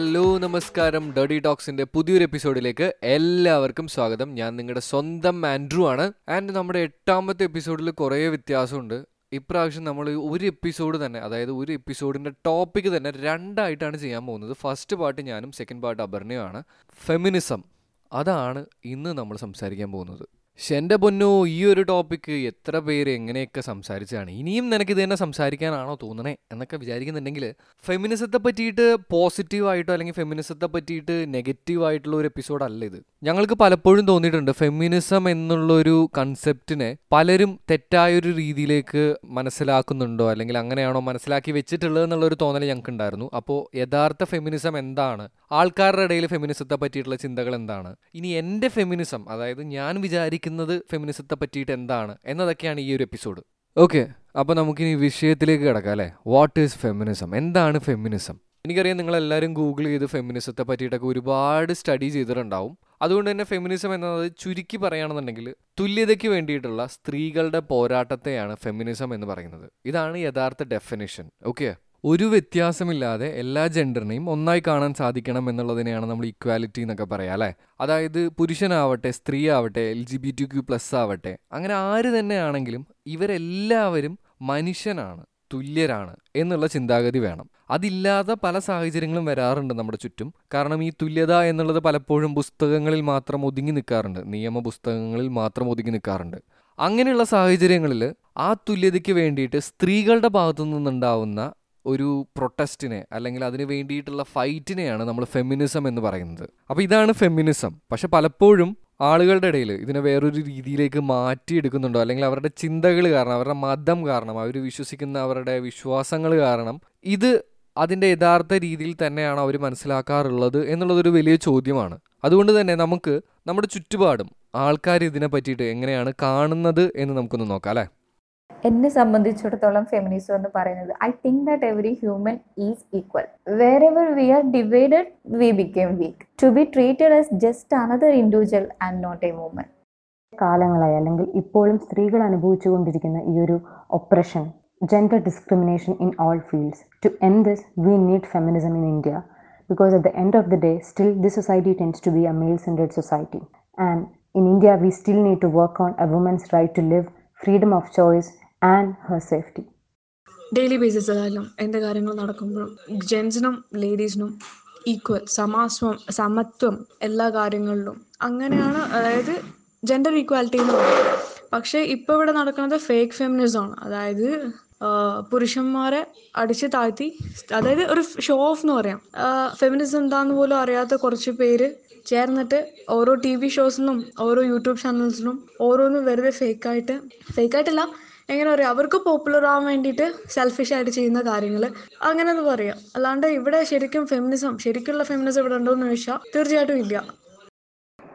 Hello നമസ്കാരം. ഡഡി ടോക്സിന്റെ പുതിയൊരു എപ്പിസോഡിലേക്ക് എല്ലാവർക്കും സ്വാഗതം. ഞാൻ നിങ്ങളുടെ സ്വന്തം ആൻഡ്രു ആണ്. ആൻഡ് നമ്മുടെ എട്ടാമത്തെ എപ്പിസോഡിൽ കുറേ വ്യത്യാസമുണ്ട്. ഇപ്രാവശ്യം നമ്മൾ ഒരു എപ്പിസോഡ് തന്നെ അതായത് ഒരു എപ്പിസോഡിന്റെ ടോപ്പിക് തന്നെ രണ്ടായിട്ടാണ് ചെയ്യാൻ പോകുന്നത്. ഫസ്റ്റ് പാർട്ട് ഞാനും സെക്കൻഡ് പാർട്ട് അപർണയുമാണ്. ഫെമിനിസം അതാണ് ഇന്ന് നമ്മൾ സംസാരിക്കാൻ പോകുന്നത്. പക്ഷെ എന്റെ പൊന്നു ഈ ഒരു ടോപ്പിക്ക് എത്ര പേര് എങ്ങനെയൊക്കെ സംസാരിച്ചതാണ്? ഇനിയും നിനക്ക് ഇത് തന്നെ സംസാരിക്കാനാണോ തോന്നണേ? എന്നൊക്കെ വിചാരിക്കുന്നുണ്ടെങ്കിൽ ഫെമിനിസത്തെ പറ്റിയിട്ട് പോസിറ്റീവായിട്ടോ അല്ലെങ്കിൽ ഫെമിനിസത്തെ പറ്റിയിട്ട് നെഗറ്റീവ് ആയിട്ടുള്ള ഒരു എപ്പിസോഡ് അല്ല ഇത്. ഞങ്ങൾക്ക് പലപ്പോഴും തോന്നിയിട്ടുണ്ട് ഫെമിനിസം എന്നുള്ളൊരു കൺസെപ്റ്റിനെ പലരും തെറ്റായൊരു രീതിയിലേക്ക് മനസ്സിലാക്കുന്നുണ്ടോ? അല്ലെങ്കിൽ അങ്ങനെയാണോ മനസ്സിലാക്കി വെച്ചിട്ടുള്ളത് എന്നുള്ളൊരു തോന്നൽ ഞങ്ങൾക്ക് അപ്പോൾ യഥാർത്ഥ ഫെമിനിസം എന്താണ്? ആൾക്കാരുടെ ഇടയിൽ ഫെമിനിസത്തെ പറ്റിയിട്ടുള്ള ചിന്തകൾ എന്താണ്? ഇനി എന്റെ ഫെമിനിസം അതായത് ഞാൻ വിചാരിക്കുന്നത് ഫെമിനിസത്തെ പറ്റിയിട്ട് എന്താണ്? എന്നതൊക്കെയാണ് ഈ ഒരു എപ്പിസോഡ് ഓക്കെ അപ്പോൾ നമുക്കിനി വിഷയത്തിലേക്ക് കിടക്കാം അല്ലേ? വാട്ട് ഈസ് ഫെമിനിസം എന്താണ് ഫെമിനിസം എനിക്കറിയാം നിങ്ങളെല്ലാവരും ഗൂഗിൾ ചെയ്ത് ഫെമിനിസത്തെ പറ്റിയിട്ടൊക്കെ ഒരുപാട് സ്റ്റഡി ചെയ്തിട്ടുണ്ടാവും. അതുകൊണ്ട് തന്നെ ഫെമിനിസം എന്നത് ചുരുക്കി പറയുകയാണെന്നുണ്ടെങ്കിൽ തുല്യതയ്ക്ക് വേണ്ടിയിട്ടുള്ള സ്ത്രീകളുടെ പോരാട്ടത്തെയാണ് ഫെമിനിസം എന്ന് പറയുന്നത്. ഇതാണ് യഥാർത്ഥ ഡെഫിനിഷൻ ഓക്കെ ഒരു വ്യത്യാസമില്ലാതെ എല്ലാ ജെൻഡറിനെയും ഒന്നായി കാണാൻ സാധിക്കണം എന്നുള്ളതിനെയാണ് നമ്മൾ ഈക്വാലിറ്റി എന്നൊക്കെ പറയാം അല്ലേ? അതായത് പുരുഷനാവട്ടെ സ്ത്രീ ആവട്ടെ L G B T Q plus ആവട്ടെ അങ്ങനെ ആര് തന്നെയാണെങ്കിലും ഇവരെല്ലാവരും മനുഷ്യനാണ് തുല്യരാണ് എന്നുള്ള ചിന്താഗതി വേണം. അതില്ലാതെ പല സാഹചര്യങ്ങളും വരാറുണ്ട് നമ്മുടെ ചുറ്റും. കാരണം ഈ തുല്യത എന്നുള്ളത് പലപ്പോഴും പുസ്തകങ്ങളിൽ മാത്രം ഒതുങ്ങി നിൽക്കാറുണ്ട് നിയമ പുസ്തകങ്ങളിൽ മാത്രം ഒതുങ്ങി നിൽക്കാറുണ്ട് അങ്ങനെയുള്ള സാഹചര്യങ്ങളിൽ ആ തുല്യതയ്ക്ക് വേണ്ടിയിട്ട് സ്ത്രീകളുടെ ഭാഗത്തു നിന്നുണ്ടാവുന്ന ഒരു പ്രൊട്ടസ്റ്റിനെ അല്ലെങ്കിൽ അതിന് വേണ്ടിയിട്ടുള്ള ഫൈറ്റിനെയാണ് നമ്മൾ ഫെമിനിസം എന്ന് പറയുന്നത്. അപ്പോൾ ഇതാണ് ഫെമിനിസം പക്ഷെ പലപ്പോഴും ആളുകളുടെ ഇടയിൽ ഇതിനെ വേറൊരു രീതിയിലേക്ക് മാറ്റിയെടുക്കുന്നുണ്ടോ? അല്ലെങ്കിൽ അവരുടെ ചിന്തകൾ കാരണം അവരുടെ മതം കാരണം അവർ വിശ്വസിക്കുന്ന അവരുടെ വിശ്വാസങ്ങൾ കാരണം ഇത് അതിന്റെ യഥാർത്ഥ രീതിയിൽ തന്നെയാണ് അവർ മനസ്സിലാക്കാറുള്ളത് എന്നുള്ളതൊരു വലിയ ചോദ്യമാണ്. അതുകൊണ്ട് തന്നെ നമുക്ക് നമ്മുടെ ചുറ്റുപാടും ആൾക്കാർ ഇതിനെ പറ്റിയിട്ട് എങ്ങനെയാണ് കാണുന്നത് എന്ന് നമുക്കൊന്ന് നോക്കാം അല്ലേ? എന്നെ സംബന്ധിച്ചിടത്തോളം ഫെമിനിസം എന്ന് പറയുന്നത് I think that every human is equal wherever we are divided we became weak to be treated as just another individual and not a woman കാലങ്ങളായി അല്ലെങ്കിൽ ഇപ്പോഴും സ്ത്രീകൾ അനുഭവിച്ചുകൊണ്ടിരിക്കുന്ന ഈ ഒരു oppression gender discrimination in all fields to end this we need feminism in India because at the end of the day still the society tends to be a male centered society. And in India we still need to work on a woman's right to live, freedom of choice and her safety daily ബേസിസിലായാലും എന്ത് കാര്യങ്ങൾ നടക്കുമ്പോഴും ജെൻസിനും ലേഡീസിനും equal സമാസ്വം സമത്വം എല്ലാ കാര്യങ്ങളിലും. അങ്ങനെയാണ് അതായത് gender equality എന്ന് പറയുന്നത്. പക്ഷേ ഇപ്പോൾ ഇവിടെ നടക്കുന്നത് ഫേക്ക് ഫെമിനിസമാണ് അതായത് പുരുഷന്മാരെ അടിച്ചു താഴ്ത്തി അതായത് ഒരു ഷോ ഓഫ് എന്ന് പറയാം. ഫെമിനിസം എന്താന്ന് പോലും അറിയാത്ത കുറച്ച് പേര് ചേർന്നിട്ട് ഓരോ ടി വി ഷോസിനും ഓരോ യൂട്യൂബ് ചാനൽസിനും ഓരോന്നും വെറുതെ ഫേക്കായിട്ട് ഫേക്കായിട്ടല്ല എങ്ങനെ പറയാം അവർക്ക് പോപ്പുലർ ആവാൻ വേണ്ടിയിട്ട് സെൽഫിഷ് ആയിട്ട് ചെയ്യുന്ന കാര്യങ്ങൾ അങ്ങനെ എന്ന് പറയാം. അല്ലാണ്ട് ഇവിടെ ശരിക്കും ഫെമിനിസം ശരിക്കുള്ള ഫെമിനിസം ഇവിടെ ഉണ്ടോ എന്ന് ചോദിച്ചാൽ തീർച്ചയായിട്ടും ഇല്ല.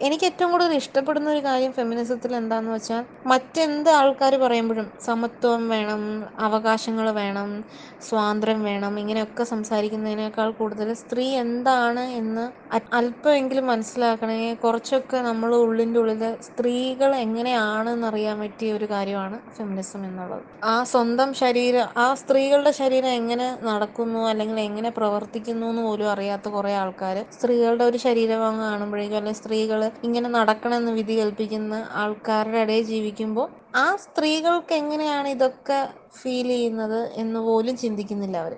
എനിക്ക് ഏറ്റവും കൂടുതൽ ഇഷ്ടപ്പെടുന്ന ഒരു കാര്യം ഫെമിനിസത്തിൽ എന്താന്ന് വെച്ചാൽ മറ്റെന്ത് ആൾക്കാർ പറയുമ്പോഴും സമത്വം വേണം അവകാശങ്ങൾ വേണം സ്വാതന്ത്ര്യം വേണം ഇങ്ങനെയൊക്കെ സംസാരിക്കുന്നതിനേക്കാൾ കൂടുതൽ സ്ത്രീ എന്താണ് എന്ന് അല്പമെങ്കിലും മനസ്സിലാക്കണമെങ്കിൽ കുറച്ചൊക്കെ നമ്മൾ ഉള്ളിന്റെ ഉള്ളിൽ സ്ത്രീകൾ എങ്ങനെയാണെന്ന് അറിയാൻ പറ്റിയ ഒരു കാര്യമാണ് ഫെമിനിസം എന്നുള്ളത്. ആ സ്വന്തം ശരീരം ആ സ്ത്രീകളുടെ ശരീരം എങ്ങനെ നടക്കുന്നു അല്ലെങ്കിൽ എങ്ങനെ പ്രവർത്തിക്കുന്നു എന്ന് പോലും അറിയാത്ത കുറേ ആൾക്കാർ സ്ത്രീകളുടെ ഒരു ശരീരഭാഗം കാണുമ്പോഴേക്കും അല്ലെങ്കിൽ സ്ത്രീകൾ ഇങ്ങനെ നടക്കണമെന്ന് വിധി കൽപ്പിക്കുന്ന ആൾക്കാരുടെ ഇടയിൽ ജീവിക്കുമ്പോൾ ആ സ്ത്രീകൾക്ക് എങ്ങനെയാണ് ഇതൊക്കെ ഫീൽ ചെയ്യുന്നത് എന്ന് പോലും ചിന്തിക്കുന്നില്ല അവർ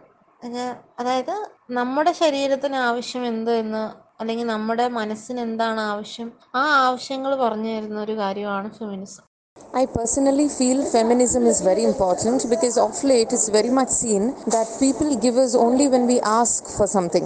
അതായത് നമ്മുടെ ശരീരത്തിന് ആവശ്യം എന്ത് എന്ന് അല്ലെങ്കിൽ നമ്മുടെ മനസ്സിന് എന്താണ് ആവശ്യം ആ ആവശ്യങ്ങൾ പറഞ്ഞു തരുന്ന ഒരു കാര്യമാണ് feminism I personally feel feminism is very important because of late it's very much seen that people give us only when we ask for something.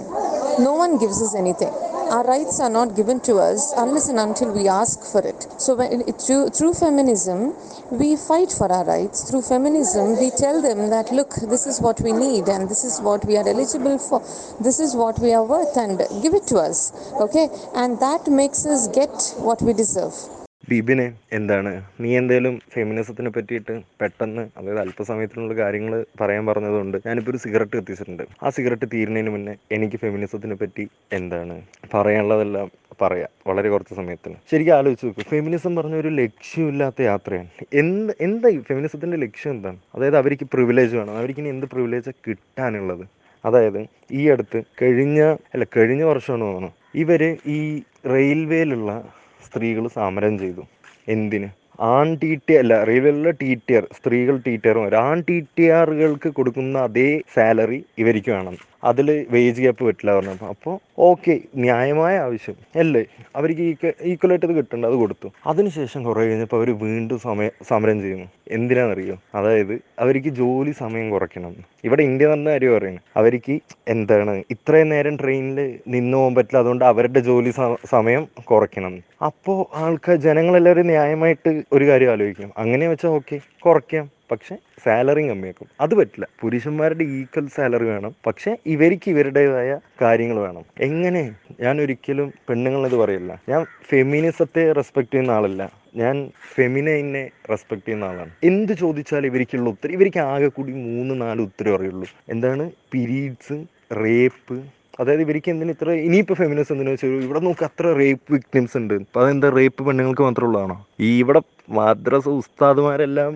No one gives us anything. Our rights are not given to us unless and until we ask for it. So, when through, through feminism, we fight for our rights. Through feminism, we tell them that look, this is what we need and this is what we are eligible for. This is what we are worth and give it to us. Okay? And that makes us get what we deserve. ബിബിന് എന്താണ്? നീ എന്തേലും ഫെമിനിസത്തിനെ പറ്റിയിട്ട് പെട്ടെന്ന് അതായത് അല്പസമയത്തിനുള്ള കാര്യങ്ങൾ പറയാൻ പറഞ്ഞതുകൊണ്ട് ഞാനിപ്പോൾ ഒരു സിഗരറ്റ് കത്തിച്ചിട്ടുണ്ട്. ആ സിഗരറ്റ് തീരുന്നതിന് മുന്നേ എനിക്ക് ഫെമിനിസത്തിനെ പറ്റി എന്താണ്? പറയാനുള്ളതെല്ലാം പറയാം. വളരെ കുറച്ച് സമയത്തിന്. ശരിക്കും ആലോചിച്ച് നോക്കും. ഫെമിനിസം പറഞ്ഞ ഒരു ലക്ഷ്യമില്ലാത്ത യാത്രയാണ്. എന്ത് എന്താ ഫെമിനിസത്തിന്റെ ലക്ഷ്യം എന്താണ്? അതായത് അവർക്ക് പ്രിവിലേജ് വേണം. അവർക്ക് ഇനി എന്ത് പ്രിവിലേജാണ് കിട്ടാനുള്ളത്? അതായത് ഈ അടുത്ത് കഴിഞ്ഞ അല്ല കഴിഞ്ഞ വർഷമാണ് തോന്നുന്നു. ഇവർ ഈ റെയിൽവേയിലുള്ള സ്ത്രീകൾ സമരം ചെയ്തു. എന്തിന്? ആൺ ടി ടി അല്ല റെയിൽവേയിലുള്ള ടി ടി ആർ സ്ത്രീകൾ ടി ടി ആറും ആൺ ടി ടി ആറുകൾക്ക് കൊടുക്കുന്ന അതേ സാലറി ഇവർക്ക് വേണം. അതിൽ വേജ് ഗ്യാപ്പ് പറ്റില്ല പറഞ്ഞപ്പോൾ അപ്പോൾ ഓക്കെ ന്യായമായ ആവശ്യം. അല്ലേ? അവർക്ക് ഈക്വലായിട്ട് ഇത് കിട്ടേണ്ട അത് കൊടുത്തു. അതിനുശേഷം കുറേ കഴിഞ്ഞപ്പോൾ അവർ വീണ്ടും സമയ സമരം ചെയ്യുന്നു. എന്തിനാണെന്നറിയോ അതായത് അവർക്ക് ജോലി സമയം കുറയ്ക്കണം. ഇവിടെ ഇന്ത്യ തന്നെ കാര്യം പറയുന്നത് അവർക്ക് എന്താണ് ഇത്രയും നേരം ട്രെയിനിൽ നിന്ന് പോകാൻ പറ്റില്ല. അതുകൊണ്ട് അവരുടെ ജോലി സമയം കുറയ്ക്കണം. അപ്പോൾ ആൾക്കാർ ജനങ്ങളെല്ലാവരും ന്യായമായിട്ട് ഒരു കാര്യം ആലോചിക്കും. അങ്ങനെ വെച്ചാൽ ഓക്കെ കുറയ്ക്കാം. പക്ഷെ സാലറിയും കമ്മിയാക്കും. അത് പറ്റില്ല. പുരുഷന്മാരുടെ ഈക്വൽ സാലറി വേണം. പക്ഷേ ഇവർക്ക് ഇവരുടേതായ കാര്യങ്ങൾ വേണം. എങ്ങനെ? ഞാൻ ഒരിക്കലും പെണ്ണുങ്ങളിത് പറയില്ല. ഞാൻ ഫെമിനിസത്തെ റെസ്പെക്ട് ചെയ്യുന്ന ആളല്ല. ഞാൻ ഫെമിനൈനെ റെസ്പെക്ട് ചെയ്യുന്ന ആളാണ്. എന്ത് ചോദിച്ചാലും ഇവർക്കുള്ള ഉത്തരം ഇവർക്ക് ആകെ കൂടി മൂന്ന് നാല് ഉത്തരം അറിയുള്ളൂ. എന്താണ്? പിരീഡ്സ് റേപ്പ് അതായത് ഇവർക്ക് എന്തിന് ഇത്ര ഇനിയിപ്പോൾ ഫെമിനിസം എന്തിനു വെച്ചാൽ ഇവിടെ നോക്ക് അത്ര റേപ്പ് വിക്ടിംസ് ഉണ്ട്. അപ്പൊ അതെന്താ റേപ്പ് പെണ്ണുങ്ങൾക്ക് മാത്രമുള്ളതാണോ? ഈ ഇവിടെ മദ്രസ ഉസ്താദുമാരെല്ലാം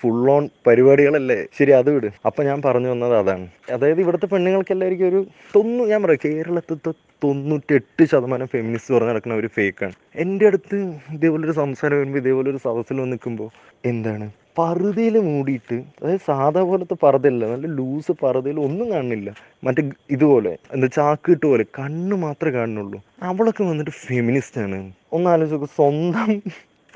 ഫുൾ ഓൺ പരിപാടികളല്ലേ? ശരി അത് വിട്. അപ്പൊ ഞാൻ പറഞ്ഞു വന്നത് അതാണ്. അതായത് ഇവിടുത്തെ പെണ്ണുങ്ങൾക്ക് എല്ലാവർക്കും ഒരു തൊന്നു ഞാൻ പറയാം കേരളത്തിലത്തെ തൊണ്ണൂറ്റെട്ട് ശതമാനം ഫെമിനിസ്റ്റ് പറഞ്ഞ് നടക്കുന്ന ഒരു ഫേക്കാണ് എന്റെ അടുത്ത് ഇതേപോലൊരു സംസാരം വരുമ്പോൾ ഇതേപോലൊരു സദസ്സിൽ വന്ന് നിൽക്കുമ്പോൾ എന്താണ്? പറുതയിൽ മൂടിയിട്ട് അതായത് സാധാ പോലത്തെ പറുതയല്ല നല്ല ലൂസ് പറുതയിൽ ഒന്നും കാണുന്നില്ല. മറ്റേ ഇതുപോലെ എന്താ ചാക്കിട്ട് പോലെ കണ്ണ് മാത്രമേ കാണുന്നുള്ളൂ. അവളൊക്കെ വന്നിട്ട് ഫെമിനിസ്റ്റ് ആണ്. ഒന്ന് ആലോചിച്ച് നോക്ക് സ്വന്തം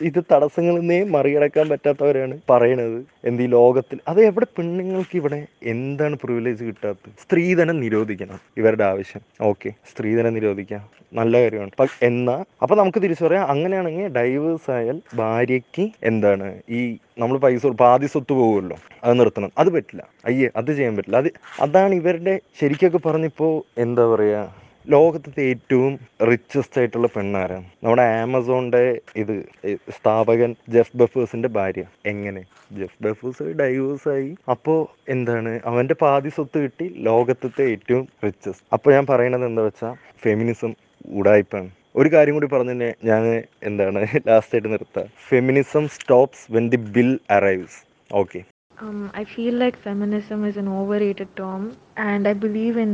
ഇത് തടസ്സങ്ങളെന്നേ മറികടക്കാൻ പറ്റാത്തവരാണ് പറയണത്. എന്ത് ഈ ലോകത്തിൽ അത് എവിടെ പെണ്ണുങ്ങൾക്ക് ഇവിടെ എന്താണ് പ്രിവിലേജ് കിട്ടാത്തത്? സ്ത്രീധനം നിരോധിക്കണം ഇവരുടെ ആവശ്യം. ഓക്കെ സ്ത്രീധനം നിരോധിക്കാം. നല്ല കാര്യമാണ്. എന്നാ അപ്പൊ നമുക്ക് തിരിച്ചു പറയാം. അങ്ങനെയാണെങ്കിൽ ഡൈവേഴ്സ് ആയാൽ ഭാര്യയ്ക്ക് എന്താണ്? ഈ നമ്മൾ പൈസ പാതി സ്വത്ത് പോകുമല്ലോ അത് നിർത്തണം. അത് പറ്റില്ല. അയ്യേ അത് ചെയ്യാൻ പറ്റില്ല. അത് അതാണ് ഇവരുടെ ശരിക്കൊക്കെ പറഞ്ഞിപ്പോ എന്താ പറയാ? ലോകത്തെ ഏറ്റവും റിച്ചസ്റ്റ് ആയിട്ടുള്ള പെണ്ണാരാണ് നമ്മുടെ ആമസോണിന്റെ ഇത് സ്ഥാപകൻ ജെഫ് ബഫേഴ്സിന്റെ ഭാര്യ. എങ്ങനെ? ജെഫ് ബഫേഴ്സ് ഡൈവേഴ്സ് ആയി. അപ്പോ എന്താണ്? അവന്റെ പാതി സ്വത്ത് കിട്ടി ലോകത്തെ ഏറ്റവും റിച്ചസ്റ്റ് അപ്പൊ ഞാൻ പറയണത് എന്താ വെച്ചാ ഫെമിനിസം ഉടായ്പാണ്. ഒരു കാര്യം കൂടി പറഞ്ഞു ഞാൻ എന്താണ് ലാസ്റ്റ് ആയിട്ട് നിർത്താം. Feminism stops when the bill arrives okay Um, I feel like feminism is an overrated term, and I believe in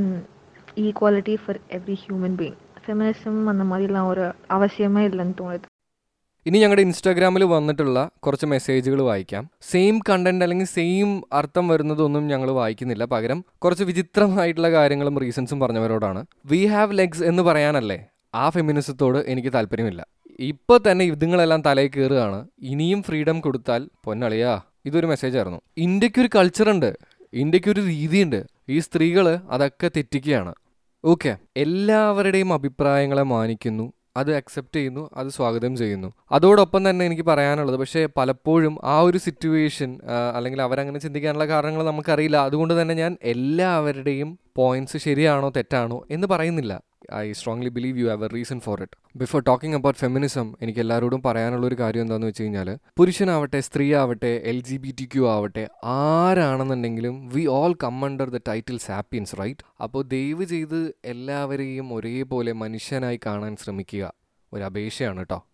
equality for every human being. Feminism அந்த மாதிரிலாம் ஒரு அவசியமே இல்லைன்னு தோணுது ഇനി ഞങ്ങളുടെ ഇൻസ്റ്റാഗ്രാമിൽ വന്നിട്ടുള്ള കുറച്ച് മെസ്സേജുകൾ വായിക്കാം സെയിം കണ്ടന്റ് അല്ലെങ്കിൽ സെയിം അർത്ഥം വരുന്നതൊന്നും ഞങ്ങൾ വായിക്കുന്നില്ല പകരം കുറച്ച് വിചിത്രമായിട്ടുള്ള കാര്യങ്ങളും റീസൺസും പറഞ്ഞവരോടാണ് വി ഹാവ് ലെഗ്സ് എന്ന് പറയാനല്ലേ ആ ഫെമിനിസത്തോട് എനിക്ക് താല്പര്യമില്ല ഇപ്പോൾ തന്നെ ഇതുങ്ങളെല്ലാം തലയിൽ കയറുകയാണ് ഇനിയും ഫ്രീഡം കൊടുത്താൽ പൊന്നളിയാ ഇതൊരു മെസ്സേജ് ആയിരുന്നു ഇന്ത്യക്കൊരു കൾച്ചറുണ്ട് ഇന്ത്യക്കൊരു രീതിയുണ്ട് ഈ സ്ത്രീകൾ അതൊക്കെ തെറ്റിക്കുകയാണ് ഓക്കെ. എല്ലാവരുടെയും അഭിപ്രായങ്ങളെ മാനിക്കുന്നു അത് അക്സെപ്റ്റ് ചെയ്യുന്നു അത് സ്വാഗതം ചെയ്യുന്നു. അതോടൊപ്പം തന്നെ എനിക്ക് പറയാനുള്ളത് പക്ഷേ പലപ്പോഴും ആ ഒരു സിറ്റുവേഷൻ അല്ലെങ്കിൽ അവരങ്ങനെ ചിന്തിക്കാനുള്ള കാരണങ്ങൾ നമുക്കറിയില്ല. അതുകൊണ്ട് തന്നെ ഞാൻ എല്ലാവരുടെയും പോയിന്റ്സ് ശരിയാണോ തെറ്റാണോ എന്ന് പറയുന്നില്ല. I strongly believe you have a reason for it before talking about feminism എനിക്ക് എല്ലാവരോടും പറയാനുള്ള ഒരു കാര്യം എന്താണെന്ന് വെച്ച് കഴിഞ്ഞാൽ പുരുഷനാവട്ടെ സ്ത്രീ ആവട്ടെ L G B T Q ആവട്ടെ ആരാണെന്നുണ്ടെങ്കിലും we all come under the title sapiens right അപ്പോൾ ദയവ് ചെയ്ത് എല്ലാവരെയും ഒരേപോലെ മനുഷ്യനായി കാണാൻ ശ്രമിക്കുക. ഒരു അപേക്ഷയാണ് കേട്ടോ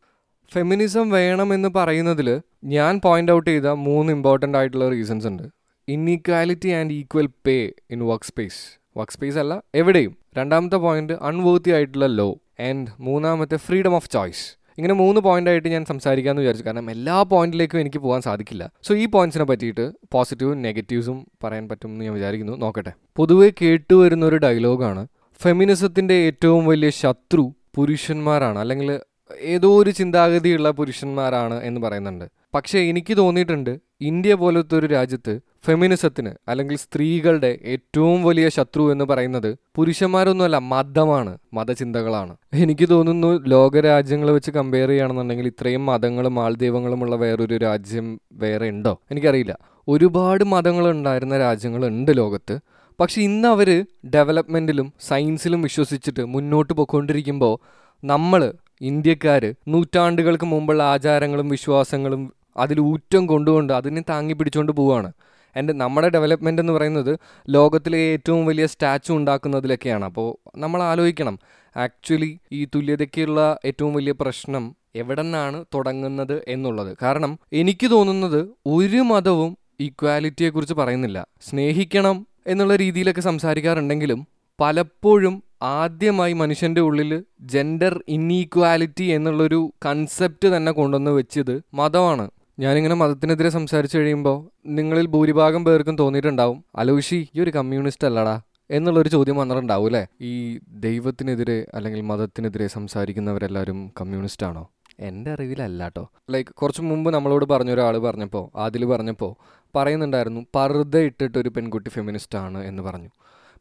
ഫെമിനിസം വേണമെന്ന് പറയുന്നതിൽ ഞാൻ പോയിന്റ് ഔട്ട് ചെയ്ത മൂന്ന് ഇമ്പോർട്ടന്റ് ആയിട്ടുള്ള റീസൺസ് ഉണ്ട്. Inequality and equal pay in work space work space അല്ല എവിടെയും. രണ്ടാമത്തെ പോയിന്റ് അൺവേർത്തി ആയിട്ടുള്ള ലോ ആൻഡ് മൂന്നാമത്തെ ഫ്രീഡം ഓഫ് ചോയ്സ് ഇങ്ങനെ മൂന്ന് പോയിന്റ് ആയിട്ട് ഞാൻ സംസാരിക്കാമെന്ന് വിചാരിച്ചു. കാരണം എല്ലാ പോയിന്റിലേക്കും എനിക്ക് പോകാൻ സാധിക്കില്ല. സോ ഈ പോയിന്റ്സിനെ പറ്റിയിട്ട് പോസിറ്റീവും നെഗറ്റീവ്സും പറയാൻ പറ്റുമെന്ന് ഞാൻ വിചാരിക്കുന്നു. നോക്കട്ടെ. പൊതുവെ കേട്ടുവരുന്ന ഒരു ഡയലോഗാണ് ഫെമിനിസത്തിന്റെ ഏറ്റവും വലിയ ശത്രു പുരുഷന്മാരാണ്. അല്ലെങ്കിൽ ഏതോ ഒരു ചിന്താഗതിയുള്ള പുരുഷന്മാരാണ് എന്ന് പറയുന്നുണ്ട്. പക്ഷേ എനിക്ക് തോന്നിയിട്ടുണ്ട് ഇന്ത്യ പോലത്തെ ഒരു രാജ്യത്ത് ഫെമിനിസത്തിന് അല്ലെങ്കിൽ സ്ത്രീകളുടെ ഏറ്റവും വലിയ ശത്രു എന്ന് പറയുന്നത് പുരുഷന്മാരൊന്നുമല്ല മതമാണ് മതചിന്തകളാണ്. എനിക്ക് തോന്നുന്നു ലോകരാജ്യങ്ങൾ വെച്ച് കമ്പയർ ചെയ്യുകയാണെന്നുണ്ടെങ്കിൽ ഇത്രയും മതങ്ങളും ആൾദൈവങ്ങളുമുള്ള വേറൊരു രാജ്യം വേറെ ഉണ്ടോ? എനിക്കറിയില്ല. ഒരുപാട് മതങ്ങൾ ഉണ്ടായിരുന്ന രാജ്യങ്ങളുണ്ട് ലോകത്ത്. പക്ഷെ ഇന്ന് അവർ ഡെവലപ്മെന്റിലും സയൻസിലും വിശ്വസിച്ചിട്ട് മുന്നോട്ട് പോയിക്കൊണ്ടിരിക്കുമ്പോൾ നമ്മൾ ഇന്ത്യക്കാർ നൂറ്റാണ്ടുകൾക്ക് മുമ്പുള്ള ആചാരങ്ങളും വിശ്വാസങ്ങളും അതിൽ ഊറ്റം കൊണ്ടുകൊണ്ട് അതിനെ താങ്ങി പിടിച്ചുകൊണ്ട് പോവുകയാണ് എന്റെ നമ്മുടെ ഡെവലപ്മെന്റ് എന്ന് പറയുന്നത് ലോകത്തിലെ ഏറ്റവും വലിയ സ്റ്റാച്ചു ഉണ്ടാക്കുന്നതിലൊക്കെയാണ്. അപ്പോൾ നമ്മൾ ആലോചിക്കണം. ആക്ച്വലി ഈ തുല്യതയ്ക്കുള്ള ഏറ്റവും വലിയ പ്രശ്നം എവിടെ നിന്നാണ് തുടങ്ങുന്നത് എന്നുള്ളത്. കാരണം എനിക്ക് തോന്നുന്നത് ഒരു മതവും ഈക്വാലിറ്റിയെക്കുറിച്ച് പറയുന്നില്ല. സ്നേഹിക്കണം എന്നുള്ള രീതിയിലൊക്കെ സംസാരിക്കാറുണ്ടെങ്കിലും പലപ്പോഴും ആദ്യമായി മനുഷ്യന്റെ ഉള്ളിൽ ജെൻഡർ ഇന്നീക്വാലിറ്റി എന്നുള്ളൊരു കൺസെപ്റ്റ് തന്നെ കൊണ്ടുവന്ന് വെച്ചത് മതമാണ്. ഞാനിങ്ങനെ മതത്തിനെതിരെ സംസാരിച്ചു കഴിയുമ്പോൾ നിങ്ങളിൽ ഭൂരിഭാഗം പേർക്കും തോന്നിയിട്ടുണ്ടാവും അലോഷി ഈ ഒരു കമ്മ്യൂണിസ്റ്റ് അല്ലടാ എന്നുള്ളൊരു ചോദ്യം വന്നിട്ടുണ്ടാവും അല്ലേ? ഈ ദൈവത്തിനെതിരെ അല്ലെങ്കിൽ മതത്തിനെതിരെ സംസാരിക്കുന്നവരെല്ലാവരും കമ്മ്യൂണിസ്റ്റ് ആണോ? എന്റെ അറിവിലല്ല കേട്ടോ ലൈക്ക് കുറച്ച് മുമ്പ് നമ്മളോട് പറഞ്ഞ ഒരാൾ പറഞ്ഞപ്പോൾ അതിൽ പറഞ്ഞപ്പോൾ പറയുന്നുണ്ടായിരുന്നു പർദ്ദ ഇട്ടിട്ട് ഒരു പെൺകുട്ടി ഫെമിനിസ്റ്റ് ആണ് എന്ന് പറഞ്ഞു.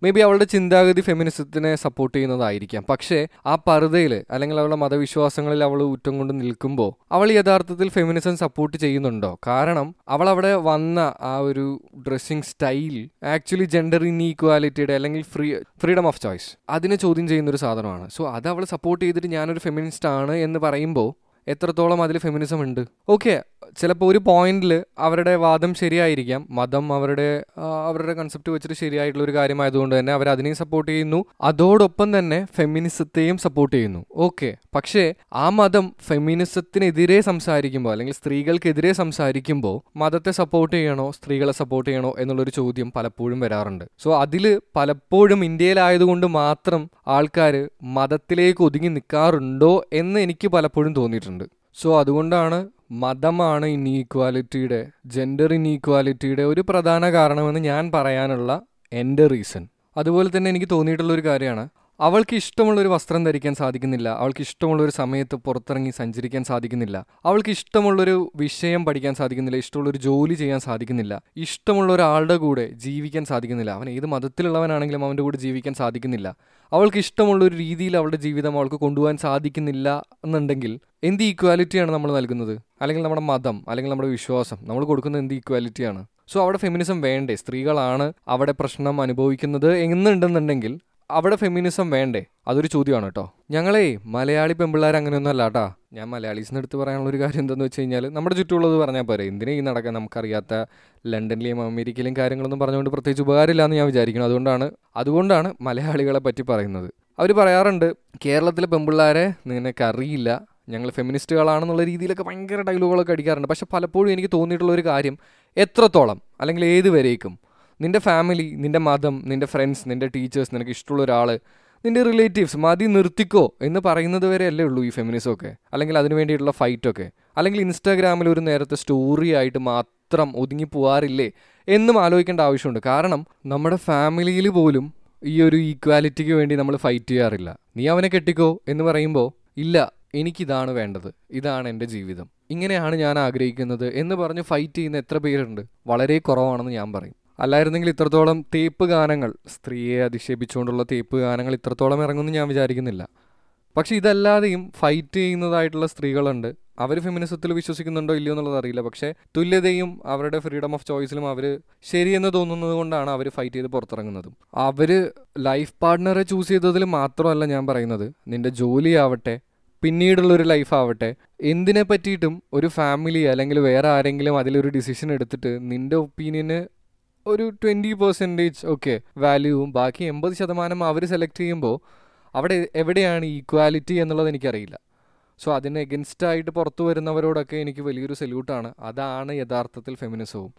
മേ ബി അവളുടെ ചിന്താഗതി ഫെമിനിസത്തിനെ സപ്പോർട്ട് ചെയ്യുന്നതായിരിക്കാം. പക്ഷേ ആ പർദ്ദയിൽ അല്ലെങ്കിൽ അവളുടെ മതവിശ്വാസങ്ങളിൽ അവൾ ഊറ്റം കൊണ്ട് നിൽക്കുമ്പോൾ അവൾ യഥാർത്ഥത്തിൽ ഫെമിനിസം സപ്പോർട്ട് ചെയ്യുന്നുണ്ടോ? കാരണം അവൾ അവിടെ വന്ന ആ ഒരു ഡ്രസ്സിങ് സ്റ്റൈൽ ആക്ച്വലി ജെൻഡർ ഇൻഈക്വാലിറ്റിയുടെ അല്ലെങ്കിൽ ഫ്രീ ഫ്രീഡം ഓഫ് ചോയ്സ് അതിനെ ചോദ്യം ചെയ്യുന്ന ഒരു സാധനമാണ്. സോ അത് അവൾ സപ്പോർട്ട് ചെയ്തിട്ട് ഞാനൊരു ഫെമിനിസ്റ്റ് ആണ് എന്ന് പറയുമ്പോൾ എത്രത്തോളം അതിൽ ഫെമിനിസം ഉണ്ട്? ഓക്കെ ചിലപ്പോൾ ഒരു പോയിന്റിൽ അവരുടെ വാദം ശരിയായിരിക്കാം. മതം അവരുടെ അവരുടെ കൺസെപ്റ്റ് വെച്ചിട്ട് ശരിയായിട്ടുള്ള ഒരു കാര്യമായതുകൊണ്ട് തന്നെ അവർ അതിനെയും സപ്പോർട്ട് ചെയ്യുന്നു. അതോടൊപ്പം തന്നെ ഫെമിനിസത്തെയും സപ്പോർട്ട് ചെയ്യുന്നു. ഓക്കെ പക്ഷേ ആ മതം ഫെമിനിസത്തിനെതിരെ സംസാരിക്കുമ്പോൾ അല്ലെങ്കിൽ സ്ത്രീകൾക്കെതിരെ സംസാരിക്കുമ്പോൾ മതത്തെ സപ്പോർട്ട് ചെയ്യണോ സ്ത്രീകളെ സപ്പോർട്ട് ചെയ്യണോ എന്നുള്ളൊരു ചോദ്യം പലപ്പോഴും വരാറുണ്ട്. സോ അതിൽ പലപ്പോഴും ഇന്ത്യയിലായതുകൊണ്ട് മാത്രം ആൾക്കാർ മതത്തിലേക്ക് ഒതുങ്ങി നിൽക്കാറുണ്ടോ എന്ന് എനിക്ക് പലപ്പോഴും തോന്നിയിട്ടുണ്ട്. സോ അതുകൊണ്ടാണ് മതമാണ് ഇന്നീക്വാലിറ്റിയുടെ ജെൻഡർ ഇന്നീക്വാലിറ്റിയുടെ ഒരു പ്രധാന കാരണമെന്ന് ഞാൻ പറയാനുള്ള എന്റെ റീസൺ അതുപോലെ തന്നെ എനിക്ക് തോന്നിയിട്ടുള്ള ഒരു കാര്യമാണ് അവൾക്ക് ഇഷ്ടമുള്ള ഒരു വസ്ത്രം ധരിക്കാൻ സാധിക്കുന്നില്ല. അവൾക്ക് ഇഷ്ടമുള്ള ഒരു സമയത്ത് പുറത്തിറങ്ങി സഞ്ചരിക്കാൻ സാധിക്കുന്നില്ല. അവൾക്ക് ഇഷ്ടമുള്ളൊരു വിഷയം പഠിക്കാൻ സാധിക്കുന്നില്ല. ഇഷ്ടമുള്ള ഒരു ജോലി ചെയ്യാൻ സാധിക്കുന്നില്ല. ഇഷ്ടമുള്ള ഒരാളുടെ കൂടെ ജീവിക്കാൻ സാധിക്കുന്നില്ല. അവൻ ഏത് മതത്തിലുള്ളവനാണെങ്കിലും അവന്റെ കൂടെ ജീവിക്കാൻ സാധിക്കുന്നില്ല. അവൾക്ക് ഇഷ്ടമുള്ള ഒരു രീതിയിൽ അവളുടെ ജീവിതം അവൾക്ക് കൊണ്ടുപോകാൻ സാധിക്കുന്നില്ല എന്നുണ്ടെങ്കിൽ എന്ത് ഈക്വാലിറ്റിയാണ് നമ്മൾ നൽകുന്നത്? അല്ലെങ്കിൽ നമ്മുടെ മതം അല്ലെങ്കിൽ നമ്മുടെ വിശ്വാസം നമ്മൾ കൊടുക്കുന്ന എന്ത് ഈക്വാലിറ്റിയാണ്? സോ അവിടെ ഫെമിനിസം വേണ്ടേ? സ്ത്രീകളാണ് അവിടെ പ്രശ്നം അനുഭവിക്കുന്നത് എന്നുണ്ടെന്നുണ്ടെങ്കിൽ അവിടെ ഫെമിനിസം വേണ്ടേ? അതൊരു ചോദ്യമാണ് കേട്ടോ. ഞങ്ങളേ മലയാളി പെമ്പിള്ളേർ അങ്ങനെയൊന്നും അല്ല കേട്ടോ ഞാൻ മലയാളീസിന് എടുത്ത് പറയാനുള്ള ഒരു കാര്യം എന്താണെന്ന് വെച്ച് കഴിഞ്ഞാൽ നമ്മുടെ ചുറ്റുമുള്ളത് പറഞ്ഞാൽ പോരെ. എന്തിനാ ഈ നടക്കാൻ നമുക്കറിയാത്ത ലണ്ടനിലെയും അമേരിക്കയിലെയും കാര്യങ്ങളൊന്നും പറഞ്ഞുകൊണ്ട് പ്രത്യേകിച്ച് ഉപകാരമില്ല എന്ന് ഞാൻ വിചാരിക്കുന്നു. അതുകൊണ്ടാണ് അതുകൊണ്ടാണ് മലയാളികളെ പറ്റി പറയുന്നത്. അവർ പറയാറുണ്ട് കേരളത്തിലെ പെമ്പിള്ളേരെ നിനക്ക് അറിയില്ല ഞങ്ങൾ ഫെമിനിസ്റ്റുകളാണെന്നുള്ള രീതിയിലൊക്കെ ഭയങ്കര ഡയലോഗുകളൊക്കെ അടിക്കാറുണ്ട്. പക്ഷെ പലപ്പോഴും എനിക്ക് തോന്നിയിട്ടുള്ള ഒരു കാര്യം എത്രത്തോളം അല്ലെങ്കിൽ ഏത് വരേക്കും നിന്റെ ഫാമിലി നിന്റെ മതം നിന്റെ ഫ്രണ്ട്സ് നിന്റെ ടീച്ചേഴ്സ് നിനക്ക് ഇഷ്ടമുള്ള ഒരാൾ നിന്റെ റിലേറ്റീവ്സ് മതി നിർത്തിക്കോ എന്ന് പറയുന്നത് വരെ അല്ലേ ഉള്ളൂ ഈ ഫെമിനിസം ഒക്കെ. അല്ലെങ്കിൽ അതിന് വേണ്ടിയിട്ടുള്ള ഫൈറ്റൊക്കെ അല്ലെങ്കിൽ ഇൻസ്റ്റാഗ്രാമിൽ ഒരു നേരത്തെ സ്റ്റോറി ആയിട്ട് മാത്രം ഒതുങ്ങി പോവാറില്ലേ എന്നും ആലോചിക്കേണ്ട ആവശ്യമുണ്ട്. കാരണം നമ്മുടെ ഫാമിലിയിൽ പോലും ഈ ഒരു ഈക്വാലിറ്റിക്ക് വേണ്ടി നമ്മൾ ഫൈറ്റ് ചെയ്യാറില്ല. നീ അവനെ കെട്ടിക്കോ എന്ന് പറയുമ്പോൾ ഇല്ല എനിക്കിതാണ് വേണ്ടത്. ഇതാണ് എന്റെ ജീവിതം. ഇങ്ങനെയാണ് ഞാൻ ആഗ്രഹിക്കുന്നത് എന്ന് പറഞ്ഞ് ഫൈറ്റ് ചെയ്യുന്ന എത്ര പേരുണ്ട്? വളരെ കുറവാണെന്ന് ഞാൻ പറയും. അല്ലായിരുന്നെങ്കിൽ ഇത്രത്തോളം തേപ്പ് ഗാനങ്ങൾ സ്ത്രീയെ അധിക്ഷേപിച്ചുകൊണ്ടുള്ള തേപ്പ് ഗാനങ്ങൾ ഇത്രത്തോളം ഇറങ്ങുമെന്ന് ഞാൻ വിചാരിക്കുന്നില്ല. പക്ഷെ ഇതല്ലാതെയും ഫൈറ്റ് ചെയ്യുന്നതായിട്ടുള്ള സ്ത്രീകളുണ്ട്. അവർ ഫെമിനിസത്തിൽ വിശ്വസിക്കുന്നുണ്ടോ ഇല്ലയോ എന്നുള്ളത് അറിയില്ല. പക്ഷേ തുല്യതയും അവരുടെ ഫ്രീഡം ഓഫ് ചോയ്സിലും അവർ ശരിയെന്ന് തോന്നുന്നത് കൊണ്ടാണ് അവർ ഫൈറ്റ് ചെയ്ത് പുറത്തിറങ്ങുന്നതും. അവർ ലൈഫ് പാർട്ട്ണറെ ചൂസ് ചെയ്തതിൽ മാത്രമല്ല ഞാൻ പറയുന്നത്. നിന്റെ ജോലി ആവട്ടെ പിന്നീടുള്ളൊരു ലൈഫാവട്ടെ എന്തിനെ പറ്റിയിട്ടും ഒരു ഫാമിലി അല്ലെങ്കിൽ വേറെ ആരെങ്കിലും അതിലൊരു ഡിസിഷൻ എടുത്തിട്ട് നിന്റെ ഒപ്പീനിയന് ഒരു ട്വന്റി പെർസെന്റേജ് ഓക്കെ വാല്യൂവും ബാക്കി എൺപത് ശതമാനം അവർ സെലക്ട് ചെയ്യുമ്പോൾ അവിടെ എവിടെയാണ് ഈക്വാലിറ്റി എന്നുള്ളത് എനിക്കറിയില്ല. സോ അതിന് എഗൻസ്റ്റായിട്ട് പുറത്തു വരുന്നവരോടൊക്കെ എനിക്ക് വലിയൊരു സല്യൂട്ടാണ് അതാണ് യഥാർത്ഥത്തിൽ ഫെമിനിസവും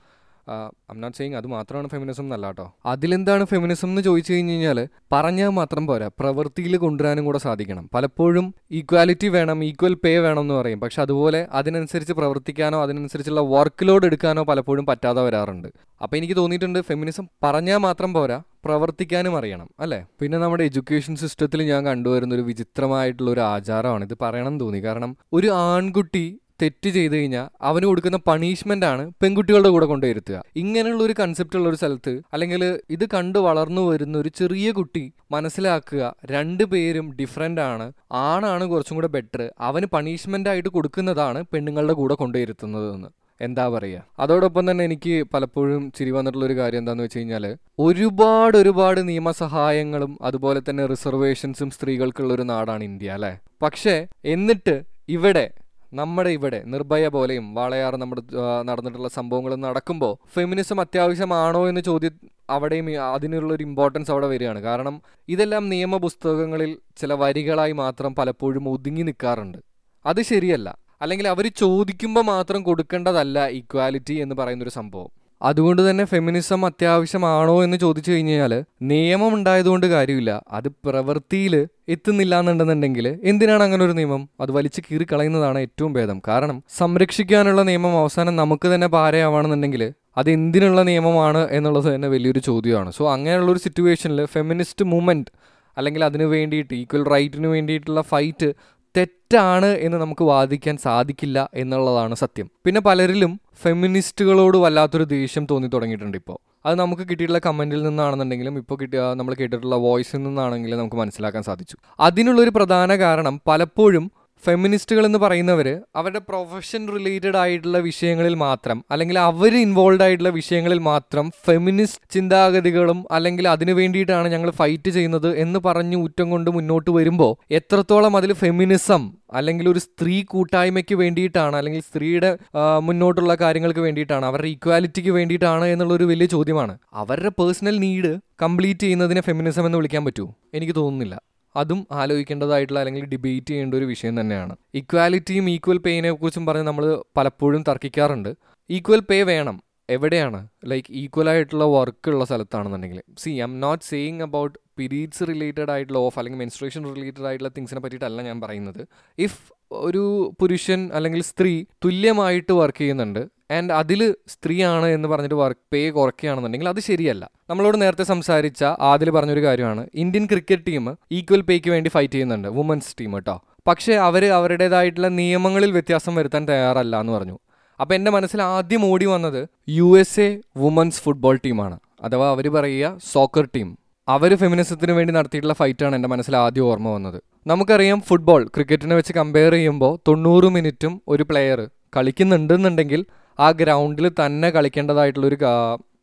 ഐം നോട്ട് സെയിങ് അത് മാത്രമാണ് ഫെമിനിസം എന്നല്ല കേട്ടോ. അതിലെന്താണ് ഫെമിനിസം എന്ന് ചോദിച്ചു കഴിഞ്ഞ് കഴിഞ്ഞാൽ പറഞ്ഞാൽ മാത്രം പോരാ. പ്രവൃത്തിയിൽ കൊണ്ടുവരാനും കൂടെ സാധിക്കണം. പലപ്പോഴും ഈക്വാലിറ്റി വേണം ഈക്വൽ പേ വേണം എന്ന് പറയും. പക്ഷെ അതുപോലെ അതിനനുസരിച്ച് പ്രവർത്തിക്കാനോ അതിനനുസരിച്ചുള്ള വർക്ക് ലോഡ് എടുക്കാനോ പലപ്പോഴും പറ്റാതെ വരാറുണ്ട്. അപ്പോൾ എനിക്ക് തോന്നിയിട്ടുണ്ട് ഫെമിനിസം പറഞ്ഞാൽ മാത്രം പോരാ പ്രവർത്തിക്കാനും അറിയണം അല്ലേ? പിന്നെ നമ്മുടെ എഡ്യൂക്കേഷൻ സിസ്റ്റത്തിൽ ഞാൻ കണ്ടുവരുന്ന ഒരു വിചിത്രമായിട്ടുള്ള ഒരു ആചാരമാണ്. ഇത് പറയണം തോന്നി. കാരണം ഒരു ആൺകുട്ടി തെറ്റ് ചെയ്ത് കഴിഞ്ഞാൽ അവന് കൊടുക്കുന്ന പണിഷ്മെന്റ് ആണ് പെൺകുട്ടികളുടെ കൂടെ കൊണ്ടുവരുത്തുക ഇങ്ങനെയുള്ള ഒരു കൺസെപ്റ്റ് ഉള്ള ഒരു സ്ഥലത്ത് അല്ലെങ്കിൽ ഇത് കണ്ട് വളർന്നു വരുന്ന ഒരു ചെറിയ കുട്ടി മനസ്സിലാക്കുക രണ്ട് പേരും ഡിഫറെന്റ് ആണ്. ആണാണ് കുറച്ചും കൂടെ ബെറ്റർ അവന് പണിഷ്മെന്റ് ആയിട്ട് കൊടുക്കുന്നതാണ് പെണ്ണുങ്ങളുടെ കൂടെ കൊണ്ടുവരുത്തുന്നത് എന്ന് എന്താ പറയുക അതോടൊപ്പം തന്നെ എനിക്ക് പലപ്പോഴും ചിരി വന്നിട്ടുള്ള ഒരു കാര്യം എന്താണെന്ന് വെച്ച് കഴിഞ്ഞാൽ ഒരുപാട് ഒരുപാട് നിയമസഹായങ്ങളും അതുപോലെ തന്നെ റിസർവേഷൻസും സ്ത്രീകൾക്കുള്ള ഒരു നാടാണ് ഇന്ത്യ അല്ലേ? പക്ഷേ എന്നിട്ട് ഇവിടെ നമ്മുടെ ഇവിടെ നിർഭയ പോലെയും വാളയാർ നമ്മുടെ നടന്നിട്ടുള്ള സംഭവങ്ങൾ നടക്കുമ്പോൾ ഫെമിനിസം അത്യാവശ്യമാണോ എന്ന് ചോദ്യം അവിടെയും ഈ- അതിനുള്ള ഒരു ഇമ്പോർട്ടൻസ് അവിടെ വരികയാണ്. കാരണം ഇതെല്ലാം നിയമപുസ്തകങ്ങളിൽ ചില വരികളായി മാത്രം പലപ്പോഴും ഒതുങ്ങി നിൽക്കാറുണ്ട്. അത് ശരിയല്ല. അല്ലെങ്കിൽ അവർ ചോദിക്കുമ്പോൾ മാത്രം കൊടുക്കേണ്ടതല്ല ഈക്വാലിറ്റി എന്ന് പറയുന്നൊരു സംഭവം. അതുകൊണ്ട് തന്നെ ഫെമിനിസം അത്യാവശ്യമാണോ എന്ന് ചോദിച്ചു കഴിഞ്ഞാൽ നിയമം ഉണ്ടായതുകൊണ്ട് കാര്യമില്ല. അത് പ്രവൃത്തിയിൽ എത്തുന്നില്ല എന്നുണ്ടെന്നുണ്ടെങ്കിൽ എന്തിനാണ് അങ്ങനെ ഒരു നിയമം? അത് വലിച്ചു കീറി കളയുന്നതാണ് ഏറ്റവും ഭേദം. കാരണം സംരക്ഷിക്കാനുള്ള നിയമം അവസാനം നമുക്ക് തന്നെ ഭാരയാവാണെന്നുണ്ടെങ്കിൽ അത് എന്തിനുള്ള നിയമമാണ് എന്നുള്ളത് തന്നെ വലിയൊരു ചോദ്യമാണ്. സോ അങ്ങനെയുള്ള ഒരു സിറ്റുവേഷനിൽ ഫെമിനിസ്റ്റ് മൂവ്മെന്റ് അല്ലെങ്കിൽ അതിന് വേണ്ടിയിട്ട് ഈക്വൽ റൈറ്റിന് വേണ്ടിയിട്ടുള്ള ഫൈറ്റ് തെറ്റാണ് എന്ന് നമുക്ക് വാദിക്കാൻ സാധിക്കില്ല എന്നുള്ളതാണ് സത്യം. പിന്നെ പലരിലും ഫെമിനിസ്റ്റുകളോട് വല്ലാത്തൊരു ദേഷ്യം തോന്നി തുടങ്ങിയിട്ടുണ്ട് ഇപ്പോൾ. അത് നമുക്ക് കിട്ടിയിട്ടുള്ള കമന്റിൽ നിന്നാണെന്നുണ്ടെങ്കിലും ഇപ്പോൾ കിട്ടിയ നമ്മൾ കേട്ടിട്ടുള്ള വോയിസിൽ നിന്നാണെങ്കിലും നമുക്ക് മനസ്സിലാക്കാൻ സാധിച്ചു. അതിനുള്ളൊരു പ്രധാന കാരണം പലപ്പോഴും ഫെമിനിസ്റ്റുകൾ എന്ന് പറയുന്നവർ അവരുടെ പ്രൊഫഷൻ റിലേറ്റഡ് ആയിട്ടുള്ള വിഷയങ്ങളിൽ മാത്രം അല്ലെങ്കിൽ അവർ ഇൻവോൾവ് ആയിട്ടുള്ള വിഷയങ്ങളിൽ മാത്രം ഫെമിനിസ്റ്റ് ചിന്താഗതികളും അല്ലെങ്കിൽ അതിനു വേണ്ടിയിട്ടാണ് ഞങ്ങൾ ഫൈറ്റ് ചെയ്യുന്നത് എന്ന് പറഞ്ഞ് ഊറ്റം കൊണ്ട് മുന്നോട്ട് വരുമ്പോൾ എത്രത്തോളം അതിൽ ഫെമിനിസം അല്ലെങ്കിൽ ഒരു സ്ത്രീ കൂട്ടായ്മയ്ക്ക് വേണ്ടിയിട്ടാണ് അല്ലെങ്കിൽ സ്ത്രീയുടെ മുന്നോട്ടുള്ള കാര്യങ്ങൾക്ക് വേണ്ടിയിട്ടാണ് അവരുടെ ഈക്വാലിറ്റിക്ക് വേണ്ടിയിട്ടാണ് എന്നുള്ളൊരു വലിയ ചോദ്യമാണ്. അവരുടെ പേഴ്സണൽ നീഡ് കംപ്ലീറ്റ് ചെയ്യുന്നതിനെ ഫെമിനിസം എന്ന് വിളിക്കാൻ പറ്റുമോ? എനിക്ക് തോന്നുന്നില്ല. അതും ആലോചിക്കേണ്ടതായിട്ടുള്ള അല്ലെങ്കിൽ ഡിബേറ്റ് ചെയ്യേണ്ട ഒരു വിഷയം തന്നെയാണ്. ഇക്വാലിറ്റിയും ഈക്വൽ പേയിനെ കുറിച്ചും പറഞ്ഞ് നമ്മൾ പലപ്പോഴും തർക്കിക്കാറുണ്ട്. ഈക്വൽ പേ വേണം. എവിടെയാണ്? ലൈക്ക് ഈക്വൽ ആയിട്ടുള്ള വർക്ക് ഉള്ള സ്ഥലത്താണെന്നുണ്ടെങ്കിൽ see I'm not saying about periods related ആയിട്ടുള്ള ഓഫ് അല്ലെങ്കിൽ മെൻസ്ട്രേഷൻ റിലേറ്റഡ് ആയിട്ടുള്ള തിങ്സിനെ പറ്റിയിട്ടല്ല ഞാൻ പറയുന്നത്. ഇഫ് ഒരു പുരുഷൻ അല്ലെങ്കിൽ സ്ത്രീ തുല്യമായിട്ട് വർക്ക് ചെയ്യുന്നുണ്ട് ആൻഡ് അതിൽ സ്ത്രീയാണ് എന്ന് പറഞ്ഞിട്ട് വർക്ക് പേ കുറയ്ക്കുകയാണെന്നുണ്ടെങ്കിൽ അത് ശരിയല്ല. നമ്മളോട് നേരത്തെ സംസാരിച്ച ആദിൽ പറഞ്ഞൊരു കാര്യമാണ്. ഇന്ത്യൻ ക്രിക്കറ്റ് ടീം ഈക്വൽ പേയ്ക്ക് വേണ്ടി ഫൈറ്റ് ചെയ്യുന്നുണ്ട്. വുമൻസ് ടീം കേട്ടോ പക്ഷേ അവർ അവരുടേതായിട്ടുള്ള നിയമങ്ങളിൽ വ്യത്യാസം വരുത്താൻ തയ്യാറല്ല എന്ന് പറഞ്ഞു. അപ്പോൾ എന്റെ മനസ്സിൽ ആദ്യം ഓടി വന്നത് U S A women's football ടീമാണ് അഥവാ അവർ പറയുക സോക്കർ ടീം അവർ ഫെമിനിസത്തിന് വേണ്ടി നടത്തിയിട്ടുള്ള ഫൈറ്റാണ് എന്റെ മനസ്സിൽ ആദ്യം ഓർമ്മ വന്നത്. നമുക്കറിയാം ഫുട്ബോൾ ക്രിക്കറ്റിനെ വെച്ച് കമ്പയർ ചെയ്യുമ്പോൾ തൊണ്ണൂറ് മിനിറ്റും ഒരു പ്ലെയർ കളിക്കുന്നുണ്ടെന്നുണ്ടെങ്കിൽ ആ ഗ്രൗണ്ടിൽ തന്നെ കളിക്കേണ്ടതായിട്ടുള്ളൊരു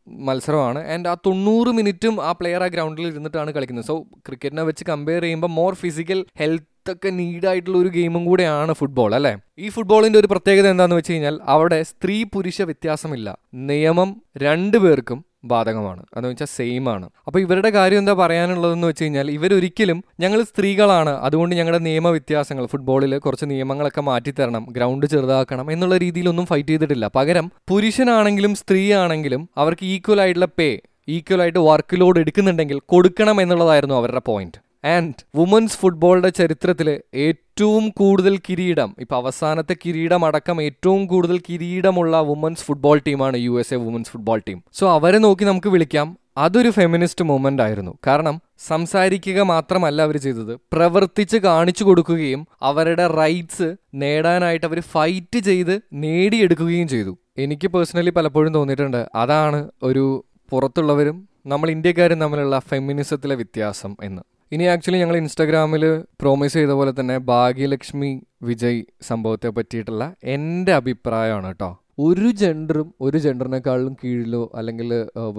മത്സരമാണ്. ആൻഡ് ആ തൊണ്ണൂറ് മിനിറ്റും ആ പ്ലെയർ ആ ഗ്രൗണ്ടിൽ ഇരുന്നിട്ടാണ് കളിക്കുന്നത്. സോ ക്രിക്കറ്റിനെ വെച്ച് കമ്പയർ ചെയ്യുമ്പോൾ മോർ ഫിസിക്കൽ ഹെൽത്ത് ഒക്കെ നീഡായിട്ടുള്ള ഒരു ഗെയിമും കൂടെയാണ് ഫുട്ബോൾ അല്ലേ? ഈ ഫുട്ബോളിന്റെ ഒരു പ്രത്യേകത എന്താണെന്ന് വെച്ച് കഴിഞ്ഞാൽ അവിടെ സ്ത്രീ പുരുഷ വ്യത്യാസമില്ല. നിയമം രണ്ടു പേർക്കും ബാധകമാണ്. അതെന്ന് വെച്ചാൽ സെയിം ആണ്. അപ്പോൾ ഇവരുടെ കാര്യം എന്താ പറയാനുള്ളതെന്ന് വെച്ച് കഴിഞ്ഞാൽ ഇവരൊരിക്കലും ഞങ്ങൾ സ്ത്രീകളാണ്. അതുകൊണ്ട് ഞങ്ങളുടെ നിയമ വ്യത്യാസങ്ങൾ ഫുട്ബോളിൽ കുറച്ച് നിയമങ്ങളൊക്കെ മാറ്റിത്തരണം ഗ്രൗണ്ട് ചെറുതാക്കണം എന്നുള്ള രീതിയിലൊന്നും ഫൈറ്റ് ചെയ്തിട്ടില്ല. പകരം പുരുഷനാണെങ്കിലും സ്ത്രീ ആണെങ്കിലും അവർക്ക് ഈക്വൽ ആയിട്ടുള്ള പേ ഈക്വൽ ആയിട്ട് വർക്ക് ലോഡ് എടുക്കുന്നുണ്ടെങ്കിൽ കൊടുക്കണം എന്നുള്ളതായിരുന്നു അവരുടെ പോയിന്റ് ആൻഡ് വുമൻസ് ഫുട്ബോളിന്റെ ചരിത്രത്തിൽ ഏറ്റവും കൂടുതൽ കിരീടം ഇപ്പൊ അവസാനത്തെ കിരീടം അടക്കം ഏറ്റവും കൂടുതൽ കിരീടമുള്ള വുമൻസ് ഫുട്ബോൾ ടീമാണ് U S A women's football team so അവരെ നോക്കി നമുക്ക് വിളിക്കാം. അതൊരു ഫെമിനിസ്റ്റ് മൂവ്മെന്റ് ആയിരുന്നു. കാരണം സംസാരിക്കുക മാത്രമല്ല അവർ ചെയ്തത്. പ്രവർത്തിച്ച് കാണിച്ചു കൊടുക്കുകയും അവരുടെ റൈറ്റ്സ് നേടാനായിട്ട് അവർ ഫൈറ്റ് ചെയ്ത് നേടിയെടുക്കുകയും ചെയ്തു. എനിക്ക് പേഴ്സണലി പലപ്പോഴും തോന്നിയിട്ടുണ്ട്. അതാണ് ഒരു പുറത്തുള്ളവരും നമ്മൾ ഇന്ത്യക്കാരും തമ്മിലുള്ള ഫെമിനിസത്തിലെ വ്യത്യാസം എന്ന്. ഇനി ആക്ച്വലി ഞങ്ങൾ ഇൻസ്റ്റാഗ്രാമിൽ പ്രോമിസ് ചെയ്ത പോലെ തന്നെ ഭാഗ്യലക്ഷ്മി വിജയ് സംഭവത്തെ പറ്റിയിട്ടുള്ള എന്റെ അഭിപ്രായമാണ് കേട്ടോ. ഒരു ജെൻഡറും ഒരു ജെൻഡറിനേക്കാളും കീഴിലോ അല്ലെങ്കിൽ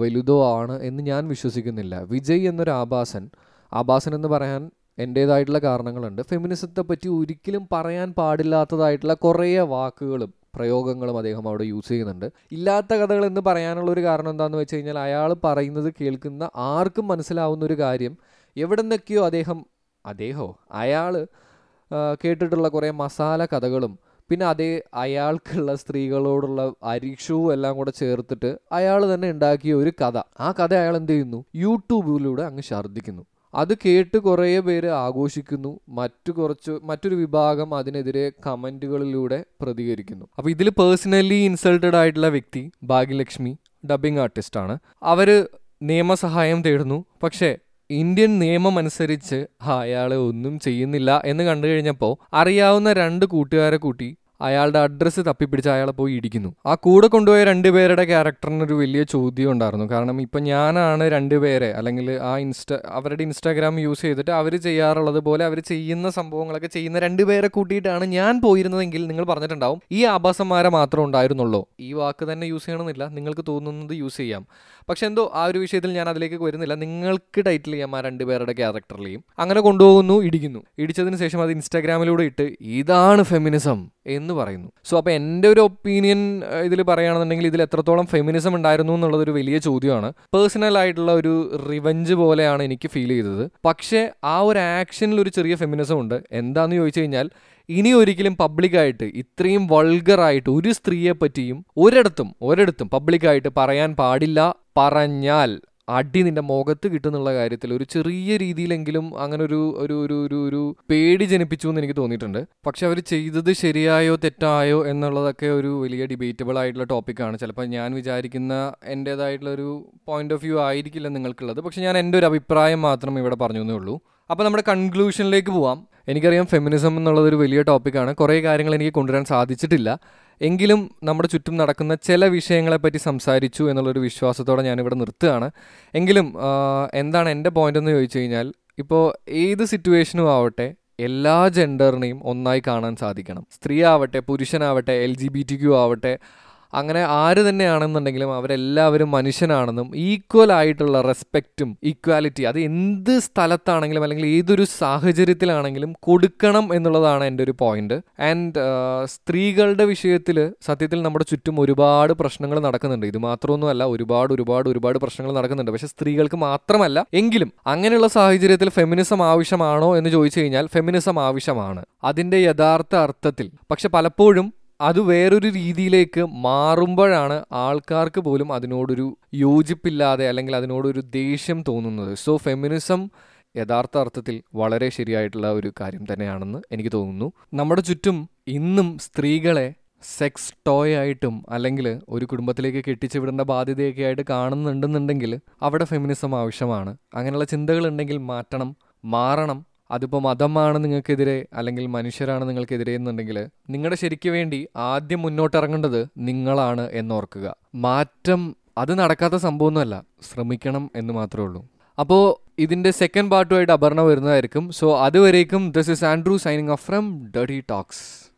വലുതോ ആണ് എന്ന് ഞാൻ വിശ്വസിക്കുന്നില്ല. വിജയ് എന്നൊരു ആഭാസൻ ആഭാസൻ എന്ന് പറയാൻ എന്റേതായിട്ടുള്ള കാരണങ്ങളുണ്ട്. ഫെമിനിസത്തെ പറ്റി ഒരിക്കലും പറയാൻ പാടില്ലാത്തതായിട്ടുള്ള കുറേ വാക്കുകളും പ്രയോഗങ്ങളും അദ്ദേഹം അവിടെ യൂസ് ചെയ്യുന്നുണ്ട്. ഇല്ലാത്ത കഥകൾ എന്ന് പറയാനുള്ള ഒരു കാരണം എന്താണെന്ന് വെച്ച് കഴിഞ്ഞാൽ അയാൾ പറയുന്നത് കേൾക്കുന്ന ആർക്കും മനസ്സിലാവുന്ന ഒരു കാര്യം എവിടെ നിന്നൊക്കെയോ അദ്ദേഹം അദ്ദേഹമോ അയാൾ കേട്ടിട്ടുള്ള കുറേ മസാല കഥകളും പിന്നെ അതേ അയാൾക്കുള്ള സ്ത്രീകളോടുള്ള അരീക്ഷവും എല്ലാം കൂടെ ചേർത്തിട്ട് അയാൾ തന്നെ ഉണ്ടാക്കിയ ഒരു കഥ. ആ കഥ അയാൾ എന്ത് ചെയ്യുന്നു? യൂട്യൂബിലൂടെ അങ്ങ് ഛർദ്ദിക്കുന്നു. അത് കേട്ട് കുറേ പേര് ആഘോഷിക്കുന്നു. മറ്റു കുറച്ച് മറ്റൊരു വിഭാഗം അതിനെതിരെ കമന്റുകളിലൂടെ പ്രതികരിക്കുന്നു. അപ്പോൾ ഇതിൽ പേഴ്സണലി ഇൻസൾട്ടഡ് ആയിട്ടുള്ള വ്യക്തി ഭാഗ്യലക്ഷ്മി ഡബിങ് ആർട്ടിസ്റ്റാണ്. അവർ നിയമസഹായം തേടുന്നു. പക്ഷേ ഇന്ത്യൻ നിയമം അനുസരിച്ച് അയാളെ ഒന്നും ചെയ്യുന്നില്ല എന്ന് കണ്ടു കഴിഞ്ഞപ്പോൾ അറിയാവുന്ന രണ്ട് കൂട്ടുകാരെ കൂട്ടി അയാളുടെ അഡ്രസ്സ് തപ്പിപ്പിടിച്ച് അയാളെ പോയി ഇടിക്കുന്നു. ആ കൂടെ കൊണ്ടുപോയ രണ്ടുപേരുടെ ക്യാരക്ടറിന് ഒരു വലിയ ചോദ്യം ഉണ്ടായിരുന്നു. കാരണം ഇപ്പം ഞാനാണ് രണ്ടുപേരെ അല്ലെങ്കിൽ ആ ഇൻസ്റ്റ അവരുടെ ഇൻസ്റ്റാഗ്രാം യൂസ് ചെയ്തിട്ട് അവർ ചെയ്യാറുള്ളത് പോലെ അവർ ചെയ്യുന്ന സംഭവങ്ങളൊക്കെ ചെയ്യുന്ന രണ്ടുപേരെ കൂട്ടിയിട്ടാണ് ഞാൻ പോയിരുന്നതെങ്കിൽ നിങ്ങൾ പറഞ്ഞിട്ടുണ്ടാവും ഈ ആഭാസന്മാരെ മാത്രം ഉണ്ടായിരുന്നുള്ളൂ. ഈ വാക്ക് തന്നെ യൂസ് ചെയ്യണമെന്നില്ല. നിങ്ങൾക്ക് തോന്നുന്നത് യൂസ് ചെയ്യാം. പക്ഷെ എന്തോ ആ ഒരു വിഷയത്തിൽ ഞാൻ അതിലേക്ക് വരുന്നില്ല. നിങ്ങൾക്ക് ടൈറ്റിൽ ചെയ്യാം ആ രണ്ടുപേരുടെ ക്യാരക്ടറിലെയും അങ്ങനെ കൊണ്ടുപോകുന്നു ഇടിക്കുന്നു. ഇടിച്ചതിന് ശേഷം അത് ഇൻസ്റ്റാഗ്രാമിലൂടെ ഇട്ട് ഇതാണ് ഫെമിനിസം എന്ന് പറയുന്നു. സോ അപ്പോൾ എന്റെ ഒരു ഒപ്പീനിയൻ ഇതിൽ പറയുകയാണെന്നുണ്ടെങ്കിൽ ഇതിൽ എത്രത്തോളം ഫെമിനിസം ഉണ്ടായിരുന്നു എന്നുള്ളതൊരു വലിയ ചോദ്യമാണ്. പേഴ്സണൽ ആയിട്ടുള്ള ഒരു റിവഞ്ച് പോലെയാണ് എനിക്ക് ഫീൽ ചെയ്തത്. പക്ഷേ ആ ഒരു ആക്ഷനിൽ ഒരു ചെറിയ ഫെമിനിസം ഉണ്ട്. എന്താണെന്ന് ചോദിച്ചു കഴിഞ്ഞാൽ ഇനി ഒരിക്കലും പബ്ലിക്കായിട്ട് ഇത്രയും വൾഗറായിട്ട് ഒരു സ്ത്രീയെ പറ്റിയും ഒരിടത്തും ഒരിടത്തും പബ്ലിക്കായിട്ട് പറയാൻ പാടില്ല പറഞ്ഞാൽ. അടി നിന്റെ മുഖത്ത് കിട്ടുന്നുള്ള കാര്യത്തിൽ ഒരു ചെറിയ രീതിയിലെങ്കിലും അങ്ങനെ ഒരു ഒരു ഒരു ഒരു ഒരു പേടി ജനിപ്പിച്ചു എന്ന് എനിക്ക് തോന്നിയിട്ടുണ്ട്. പക്ഷെ അവർ ചെയ്തത് ശരിയായോ തെറ്റായോ എന്നുള്ളതൊക്കെ ഒരു വലിയ ഡിബേറ്റബിൾ ആയിട്ടുള്ള ടോപ്പിക്കാണ് ചിലപ്പോൾ ഞാൻ വിചാരിക്കുന്ന എന്റേതായിട്ടുള്ള ഒരു പോയിന്റ് ഓഫ് വ്യൂ ആയിരിക്കില്ല നിങ്ങൾക്കുള്ളത്. പക്ഷെ ഞാൻ എന്റെ ഒരു അഭിപ്രായം മാത്രം ഇവിടെ പറഞ്ഞു എന്നേ ഉള്ളൂ. അപ്പോൾ നമ്മുടെ കൺക്ലൂഷനിലേക്ക് പോവാം. എനിക്കറിയാം ഫെമിനിസം എന്നുള്ളത് ഒരു വലിയ ടോപ്പിക്കാണ് കുറേ കാര്യങ്ങൾ എനിക്ക് കൊണ്ടുവരാൻ സാധിച്ചിട്ടില്ല. എങ്കിലും നമ്മുടെ ചുറ്റും നടക്കുന്ന ചില വിഷയങ്ങളെപ്പറ്റി സംസാരിച്ചു എന്നുള്ളൊരു വിശ്വാസത്തോടെ ഞാനിവിടെ നിർത്തുകയാണ്. എങ്കിലും എന്താണ് എന്റെ പോയിന്റ് എന്ന് ചോദിച്ചു കഴിഞ്ഞാൽ ഇപ്പോൾ ഏത് സിറ്റുവേഷനും ആവട്ടെ എല്ലാ ജെൻഡറിനെയും ഒന്നായി കാണാൻ സാധിക്കണം. സ്ത്രീ ആവട്ടെ പുരുഷനാവട്ടെ L G B T Q ആവട്ടെ അങ്ങനെ ആര് തന്നെയാണെന്നുണ്ടെങ്കിലും അവരെല്ലാവരും മനുഷ്യനാണെന്നും ഈക്വൽ ആയിട്ടുള്ള റെസ്പെക്റ്റും ഈക്വാലിറ്റി അത് എന്ത് സ്ഥലത്താണെങ്കിലും അല്ലെങ്കിൽ ഏതൊരു സാഹചര്യത്തിലാണെങ്കിലും കൊടുക്കണം എന്നുള്ളതാണ് എന്റെ ഒരു പോയിന്റ് ആൻഡ് സ്ത്രീകളുടെ വിഷയത്തിൽ സത്യത്തിൽ നമ്മുടെ ചുറ്റും ഒരുപാട് പ്രശ്നങ്ങൾ നടക്കുന്നുണ്ട്. ഇത് മാത്രമൊന്നുമല്ല ഒരുപാട് ഒരുപാട് ഒരുപാട് പ്രശ്നങ്ങൾ നടക്കുന്നുണ്ട്. പക്ഷെ സ്ത്രീകൾക്ക് മാത്രമല്ല എങ്കിലും അങ്ങനെയുള്ള സാഹചര്യത്തിൽ ഫെമിനിസം ആവശ്യമാണോ എന്ന് ചോദിച്ചു കഴിഞ്ഞാൽ ഫെമിനിസം ആവശ്യമാണ്. അതിന്റെ യഥാർത്ഥ അർത്ഥത്തിൽ. പക്ഷെ പലപ്പോഴും അത് വേറൊരു രീതിയിലേക്ക് മാറുമ്പോഴാണ് ആൾക്കാർക്ക് പോലും അതിനോടൊരു യോജിപ്പില്ലാതെ അല്ലെങ്കിൽ അതിനോടൊരു ദേഷ്യം തോന്നുന്നത്. സോ ഫെമിനിസം യഥാർത്ഥ അർത്ഥത്തിൽ വളരെ ശരിയായിട്ടുള്ള ഒരു കാര്യം തന്നെയാണെന്ന് എനിക്ക് തോന്നുന്നു. നമ്മുടെ ചുറ്റും ഇന്നും സ്ത്രീകളെ സെക്സ് ടോയ് ആയിട്ടും അല്ലെങ്കിൽ ഒരു കുടുംബത്തിലേക്ക് കെട്ടിച്ചു വിടേണ്ട ബാധ്യതയൊക്കെ ആയിട്ട് കാണുന്നുണ്ടെന്നുണ്ടെങ്കിൽ അവിടെ ഫെമിനിസം ആവശ്യമാണ്. അങ്ങനെയുള്ള ചിന്തകളുണ്ടെങ്കിൽ മാറ്റണം മാറണം അതിപ്പോൾ മതമാണ് നിങ്ങൾക്കെതിരെ അല്ലെങ്കിൽ മനുഷ്യരാണ് നിങ്ങൾക്കെതിരെ എന്നുണ്ടെങ്കിൽ നിങ്ങളുടെ ശരിക്ക് വേണ്ടി ആദ്യം മുന്നോട്ടിറങ്ങേണ്ടത് നിങ്ങളാണ് എന്നോർക്കുക. മാറ്റം അത് നടക്കാത്ത സംഭവമൊന്നുമല്ല. ശ്രമിക്കണം എന്ന് മാത്രമേ ഉള്ളൂ. അപ്പോൾ ഇതിന്റെ സെക്കൻഡ് പാർട്ടുമായിട്ട് അപർണ വരുന്നതായിരിക്കും. സോ അതുവരേക്കും this is Andrew signing off from the talks